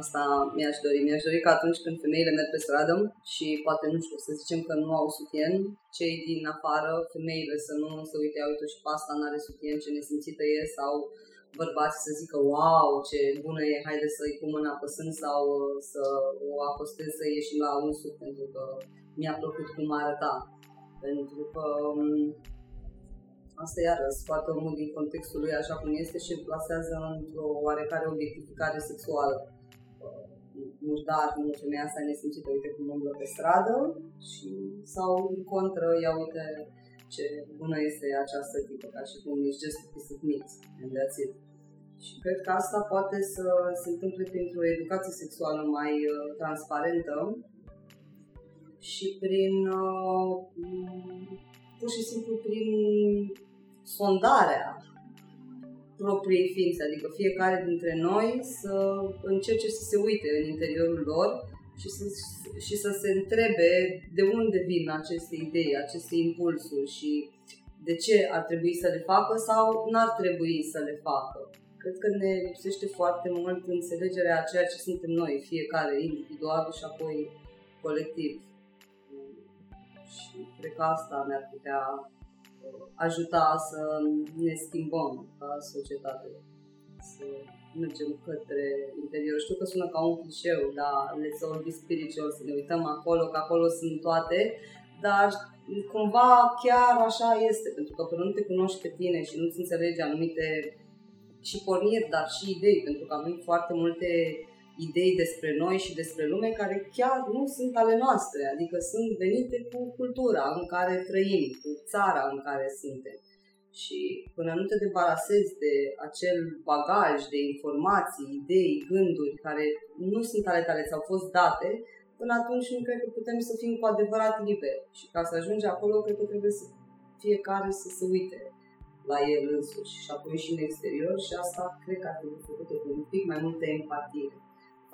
Asta mi-aș dori. Mi-aș dori că atunci când femeile merg pe stradă și poate, nu știu, să zicem că nu au sutien, cei din afară, femeile să nu se uite, uite și pe asta n-are sutien, ce nesimțită e, sau bărbați să zică, wow, ce bună e, haide să-i pun mâna apăsând sau uh, să o apostez să ieșim la un sub pentru că mi-a plăcut cum arăta. Pentru că um, asta iară scoate omul din contextul lui așa cum este și îl plasează într-o oarecare obiectificare sexuală murdar, nu femeia asta nesimțită, uite cum umblă pe stradă și sau în contră, ia uite ce bună este această tipă, ca și cum ești just a piece of meat and that's it. Și cred că asta poate să se întâmple printr-o educație sexuală mai uh, transparentă și prin uh, pur și simplu prin sondarea propriei ființe, adică fiecare dintre noi să încerce să se uite în interiorul lor și să, și să se întrebe de unde vin aceste idei, aceste impulsuri și de ce ar trebui să le facă sau n-ar trebui să le facă. Cred că ne lipsește foarte mult înțelegerea a ceea ce suntem noi, fiecare individual și apoi colectiv. Și cred că asta ne-ar putea ajuta să ne schimbăm ca societate, să mergem către interior. Știu că sună ca un clișeu, dar let's all be spiritual, să ne uităm acolo, că acolo sunt toate, dar cumva chiar așa este, pentru că până nu te cunoști pe tine și nu-ți înțelegi anumite și porniri, dar și idei, pentru că avem foarte multe idei despre noi și despre lume care chiar nu sunt ale noastre, adică sunt venite cu cultura în care trăim, cu țara în care suntem. Și până nu te debarasezi de acel bagaj de informații, idei, gânduri care nu sunt ale tale, ți-au fost date, până atunci nu cred că putem să fim cu adevărat liberi. Și ca să ajungi acolo, cred că trebuie să fiecare să se uite la el însuși și apoi și în exterior și asta cred că ar trebui făcută cu un pic mai multă empatie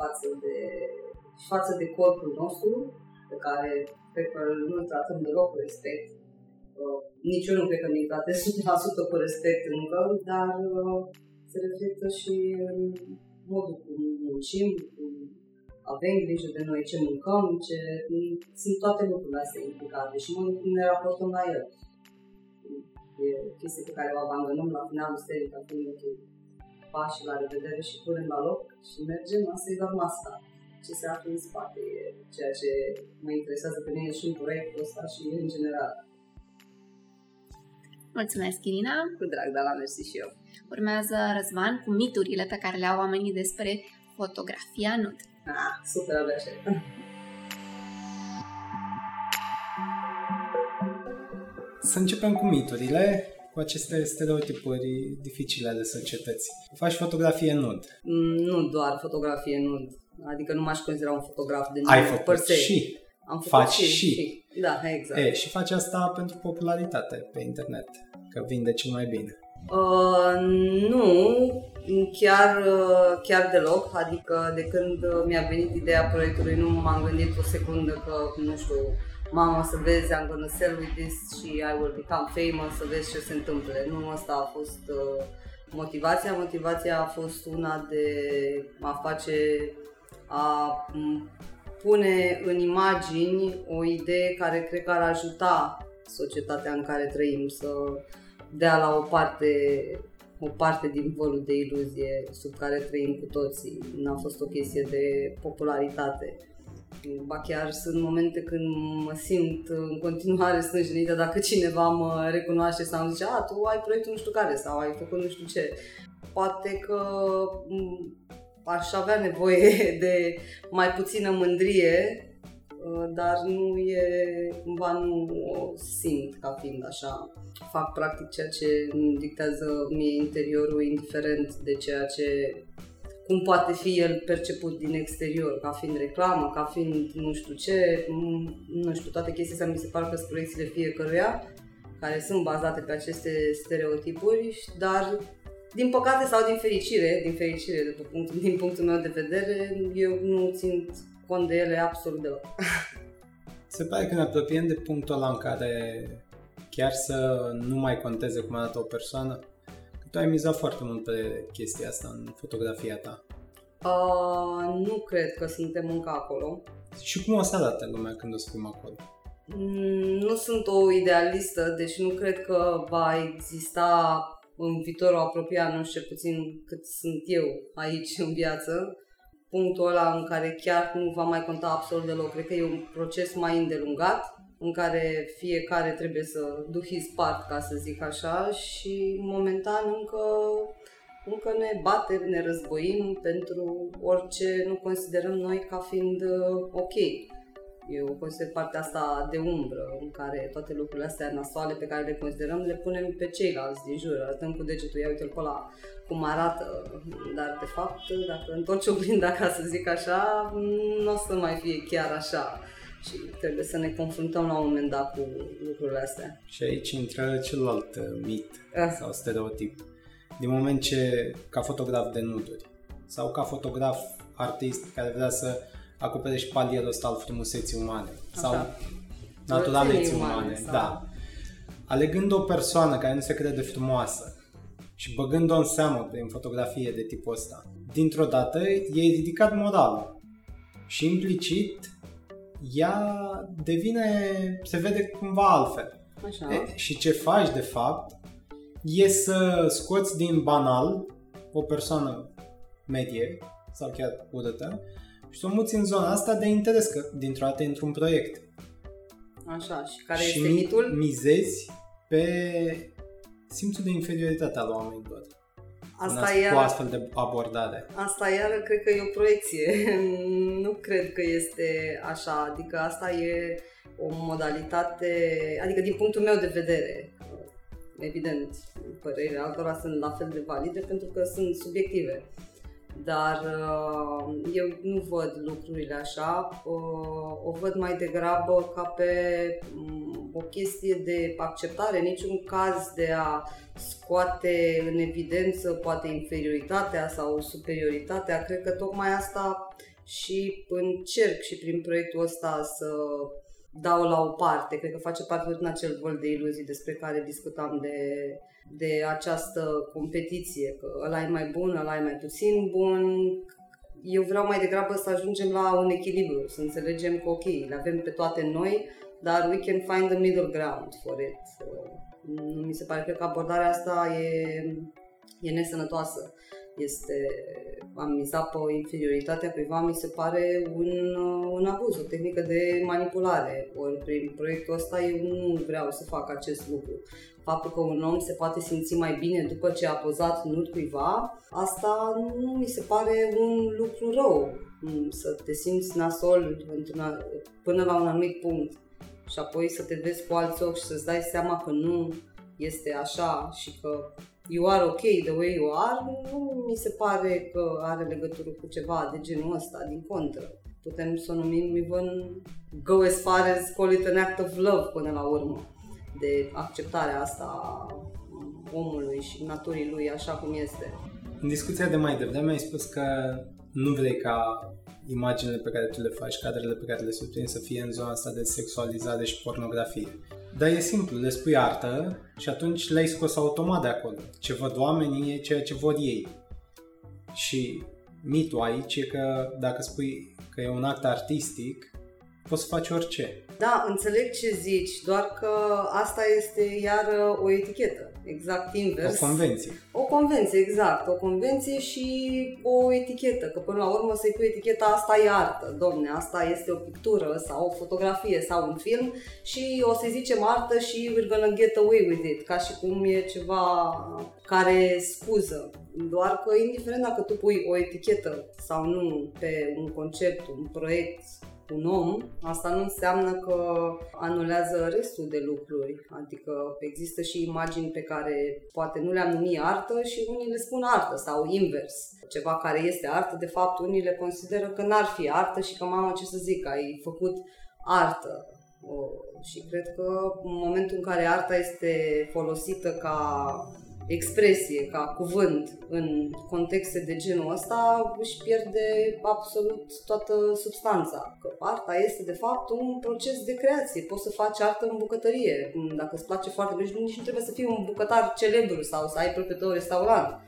față de, față de corpul nostru, pe care cred că nu-l tratăm deloc cu respect. Uh, nici eu nu cred că ne tratez *laughs* 100% cu respect încă, dar uh, se reflectă și în modul cum muncim, cum avem grijă de noi, ce mâncăm, ce... sunt toate lucrurile astea implicate și modul cum ne raportăm la el. E chestia pe care o abandonăm la finalul serii ca fiind ok pași, la revedere și punem la loc și mergem, asta e doar masca. Ce se află în spate e ceea ce mă interesează pe mine și în proiectul ăsta și în general. Mulțumesc, Irina! Cu drag, dar la mersi și eu! Urmează Răzvan cu miturile pe care le au oamenii despre fotografia nud. Ah, super, abia Să începem cu miturile, cu aceste stereotipuri dificile ale societății. Faci fotografie nud. Mm, nu doar fotografie nud. Adică nu m-aș considera un fotograf de nud. Ai făcut și. Am făcut faci și, și. și. Da, exact. E, și faci asta pentru popularitate pe internet, că vinde cel mai bine. Uh, nu, chiar, uh, chiar deloc, adică de când mi-a venit ideea proiectului nu m-am gândit o secundă că, nu știu, mama să vezi, I'm gonna sell with this și I will become famous, să vezi ce se întâmplă. Nu, asta a fost uh, motivația. Motivația a fost una de a face, a pune în imagini o idee care cred că ar ajuta societatea în care trăim să dea la o parte o parte din volul de iluzie sub care trăim cu toții. N-a fost o chestie de popularitate. Ba chiar sunt momente când mă simt în continuare stânjenită dacă cineva mă recunoaște sau îmi zice, a, tu ai proiectul nu știu care sau ai făcut nu știu ce. Poate că aș avea nevoie *laughs* de mai puțină mândrie, uh, dar nu e, cumva nu o simt ca fiind așa. Fac practic ceea ce îmi dictează mie interiorul, indiferent de ceea ce cum poate fi el perceput din exterior, ca fiind reclamă, ca fiind nu știu ce, nu știu, toate chestiile astea mi se par că sunt proiecțiile fiecăruia, care sunt bazate pe aceste stereotipuri, dar din păcate sau din fericire, din fericire, după punct, din punctul meu de vedere, eu nu țin cont de ele absolut deloc. Se pare că ne apropiem de punctul ăla în care chiar să nu mai conteze cum arată o persoană? Că tu ai mizat foarte mult pe chestia asta în fotografia ta. Uh, nu cred că suntem încă acolo. Și cum o să arate lumea când o să fim acolo? Mm, nu sunt o idealistă, deci nu cred că va exista în viitorul apropiat, nu știu puțin cât sunt eu aici în viață, punctul ăla în care chiar nu va mai conta absolut deloc. Cred că e un proces mai îndelungat, în care fiecare trebuie să do his part, ca să zic așa, și momentan încă, încă ne batem, ne războim pentru orice nu considerăm noi ca fiind uh, ok. Eu consider partea asta de umbră, în care toate lucrurile astea nasoale pe care le considerăm le punem pe ceilalți din jur, arătăm cu degetul, ia uite-l pe ăla cum arată, dar de fapt, dacă întorci oglinda, ca să zic așa, nu o să mai fie chiar așa și trebuie să ne confruntăm la un moment dat cu lucrurile astea. Și aici intră celălalt uh, mit ah. sau stereotip. Din moment ce, ca fotograf de nuduri sau ca fotograf artist care vrea să acopere și palierul ăsta al frumuseții umane Așa. sau naturaleții umane, umane sau... da. Alegând o persoană care nu se crede frumoasă și băgând-o în seamă prin fotografie de tipul ăsta, dintr-o dată e ridicat moralul și implicit ea devine, se vede cumva altfel. Așa. E, și ce faci de fapt e să scoți din banal o persoană medie sau chiar urâtă și să o muți în zona asta de interes, că dintr-o dată într-un proiect. Așa, și care și este mitul? mizezi pe simțul de inferioritate al oamenilor. Asta iar, cu astfel de abordare. Asta iar cred că e o proiecție. *laughs* nu cred că este așa. Adică asta e o modalitate, adică din punctul meu de vedere, evident, părerile altora sunt la fel de valide pentru că sunt subiective dar uh, eu nu văd lucrurile așa, uh, o văd mai degrabă ca pe um, o chestie de acceptare, în niciun caz de a scoate în evidență poate inferioritatea sau superioritatea. Cred că tocmai asta și încerc și prin proiectul ăsta să dau la o parte. Cred că face parte din acel vol de iluzii despre care discutam de de această competiție, că ăla e mai bun, ăla e mai puțin bun. Eu vreau mai degrabă să ajungem la un echilibru, să înțelegem că ok, le avem pe toate noi, dar we can find the middle ground for it. Mi se pare că abordarea asta e, e nesănătoasă. Este am mizat pe inferioritatea cuiva, mi se pare un, un abuz, o tehnică de manipulare. Ori prin proiectul ăsta eu nu vreau să fac acest lucru. Faptul că un om se poate simți mai bine după ce a pozat nud cuiva, asta nu mi se pare un lucru rău. Mm, să te simți nasol până la un anumit punct și apoi să te vezi cu alți ochi și să-ți dai seama că nu este așa și că you are okay the way you are, nu mi se pare că are legătură cu ceva de genul ăsta, din contră. Putem să o numim even go as far as call it an act of love până la urmă, de acceptarea asta omului și naturii lui așa cum este. În discuția de mai devreme ai spus că nu vrei ca imaginile pe care tu le faci, cadrele pe care le surprinzi să fie în zona asta de sexualizare și pornografie. Dar e simplu, le spui artă și atunci le-ai scos automat de acolo. Ce văd oamenii e ceea ce văd ei. Și mitul aici e că dacă spui că e un act artistic, poți să faci orice. Da, înțeleg ce zici, doar că asta este iar o etichetă, exact invers. O convenție. O convenție, exact. O convenție și o etichetă, că până la urmă să-i pui eticheta asta e artă, domne, asta este o pictură sau o fotografie sau un film și o să-i zicem artă și we're gonna get away with it, ca și cum e ceva care scuză. Doar că indiferent dacă tu pui o etichetă sau nu pe un concept, un proiect, un om, asta nu înseamnă că anulează restul de lucruri. Adică există și imagini pe care poate nu le-am numit artă și unii le spun artă sau invers. Ceva care este artă, de fapt unii le consideră că n-ar fi artă și că mamă ce să zic, ai făcut artă. O, și cred că în momentul în care arta este folosită ca expresie, ca cuvânt în contexte de genul ăsta, își pierde absolut toată substanța. Că arta este, de fapt, un proces de creație. Poți să faci artă în bucătărie. Dacă îți place foarte mult, nici nu trebuie să fii un bucătar celebru sau să ai propriul tău restaurant.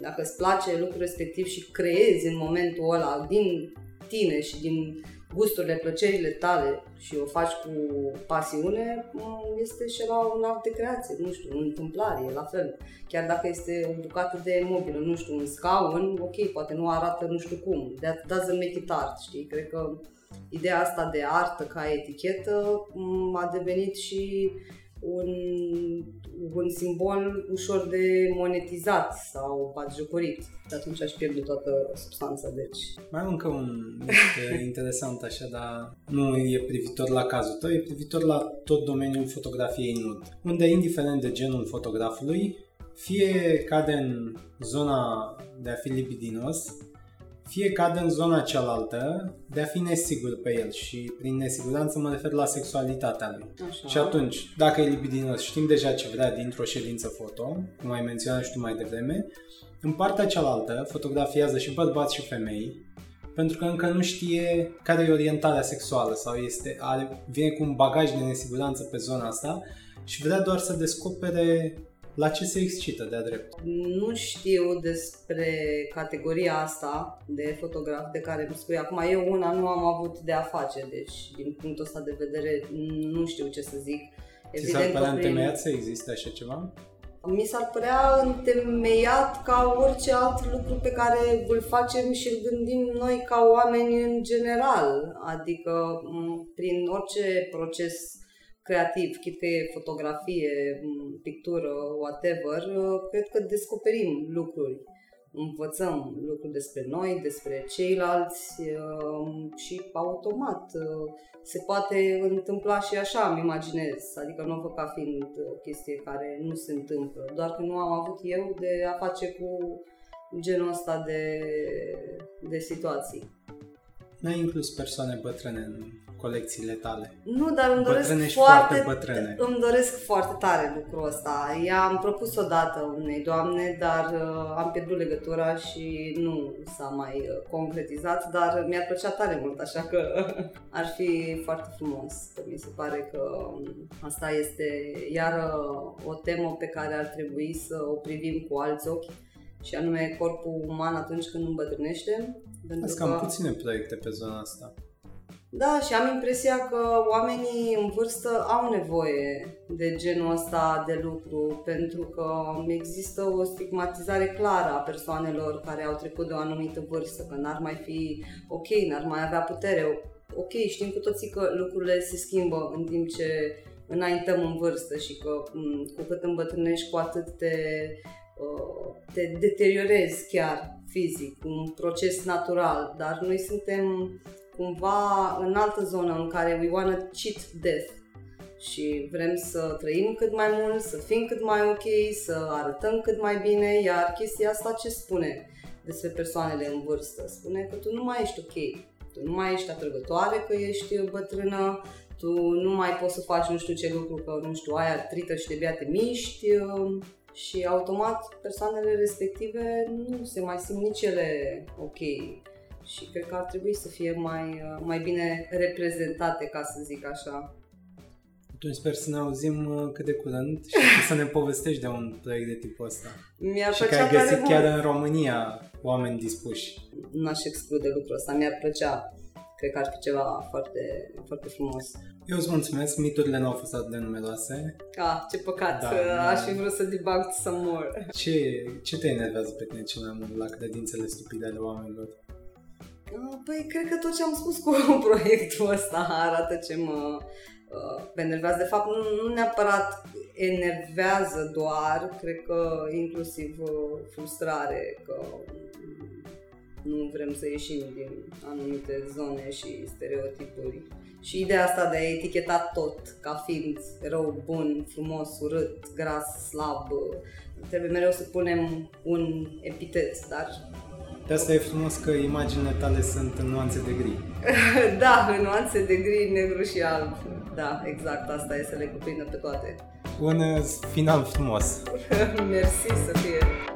Dacă îți place lucrul respectiv și creezi în momentul ăla din tine și din gusturile, plăcerile tale și o faci cu pasiune, este și la un act de creație, nu știu, un întâmplare, e la fel. Chiar dacă este o bucată de mobilă, nu știu, un scaun, ok, poate nu arată nu știu cum, that doesn't make it art, știi? Cred că ideea asta de artă ca etichetă a devenit și un, un simbol ușor de monetizat sau batjocorit. Și atunci aș pierde toată substanța, deci... Mai am încă un lucru interesant așa, dar nu e privitor la cazul tău, e privitor la tot domeniul fotografiei nud, unde indiferent de genul fotografului, fie cade în zona de a fi libidinos, fie cade în zona cealaltă de a fi nesigur pe el și prin nesiguranță mă refer la sexualitatea lui. Așa. Și atunci, dacă e libidinos, știm deja ce vrea dintr-o ședință foto, cum ai menționat și tu mai devreme, în partea cealaltă fotografiază și bărbați și femei, pentru că încă nu știe care e orientarea sexuală sau este, are, vine cu un bagaj de nesiguranță pe zona asta și vrea doar să descopere la ce se excită de-a drept? Nu știu despre categoria asta de fotograf de care îmi spui. Acum eu una nu am avut de a face, deci din punctul ăsta de vedere nu știu ce să zic. Ți s-ar părea prin... întemeiat să existe așa ceva? Mi s-ar părea întemeiat ca orice alt lucru pe care îl facem și îl gândim noi ca oameni în general. Adică prin orice proces creativ, chit că e fotografie, pictură, whatever, cred că descoperim lucruri, învățăm lucruri despre noi, despre ceilalți um, și automat uh, se poate întâmpla și așa, îmi imaginez, adică nu o văd ca fiind o chestie care nu se întâmplă, doar că nu am avut eu de a face cu genul ăsta de, de situații. N-ai inclus persoane bătrâne în colecțiile tale. Nu, dar îmi doresc bătrâne foarte, foarte bătrâne. îmi doresc foarte tare lucrul ăsta. Ea am propus odată unei doamne, dar uh, am pierdut legătura și nu s-a mai uh, concretizat, dar mi-ar plăcea tare mult, așa că *laughs* ar fi foarte frumos. Mi se pare că um, asta este iar uh, o temă pe care ar trebui să o privim cu alți ochi și anume corpul uman atunci când îmbătrânește. Sunt cam puține proiecte pe zona asta. Da, și am impresia că oamenii în vârstă au nevoie de genul ăsta de lucru, pentru că există o stigmatizare clară a persoanelor care au trecut de o anumită vârstă, că n-ar mai fi ok, n-ar mai avea putere. Ok, știm cu toții că lucrurile se schimbă în timp ce înaintăm în vârstă și că m, cu cât îmbătrânești, cu atât te, uh, te deteriorezi chiar fizic, un proces natural, dar noi suntem cumva în altă zonă în care we wanna cheat death. Și vrem să trăim cât mai mult, să fim cât mai ok, să arătăm cât mai bine, iar chestia asta ce spune despre persoanele în vârstă? Spune că tu nu mai ești ok, tu nu mai ești atrăgătoare că ești bătrână, tu nu mai poți să faci nu știu ce lucru, că nu știu, ai artrită și de bea te miști și automat persoanele respective nu se mai simt nici ele ok și cred că ar trebui să fie mai, mai bine reprezentate, ca să zic așa. Atunci sper să ne auzim uh, cât de curând și *laughs* să ne povestești de un proiect de tipul ăsta. Mi-ar și că ai găsit chiar în România oameni dispuși. N-aș exclude lucrul ăsta, mi-ar plăcea. Cred că ar fi ceva foarte, foarte frumos. Eu îți mulțumesc, miturile nu au fost atât de numeroase. Ah, ce păcat, da, aș fi vrut să debug some more. Ce, ce te enervează pe tine cel mai mult la credințele stupide ale oamenilor? Ah, păi, cred că tot ce am spus cu *laughs* proiectul ăsta arată ce mă uh, enervează. De fapt, nu, nu neapărat enervează doar, cred că inclusiv uh, frustrare, că nu vrem să ieșim din anumite zone și stereotipuri. Și ideea asta de a eticheta tot ca fiind rău, bun, frumos, urât, gras, slab, trebuie mereu să punem un epitet, dar de asta e frumos că imaginile tale sunt în nuanțe de gri. *laughs* da, în nuanțe de gri, negru și alb. Da, exact, asta e să le cuprindă pe toate. Un final frumos. *laughs* Mersi să fie.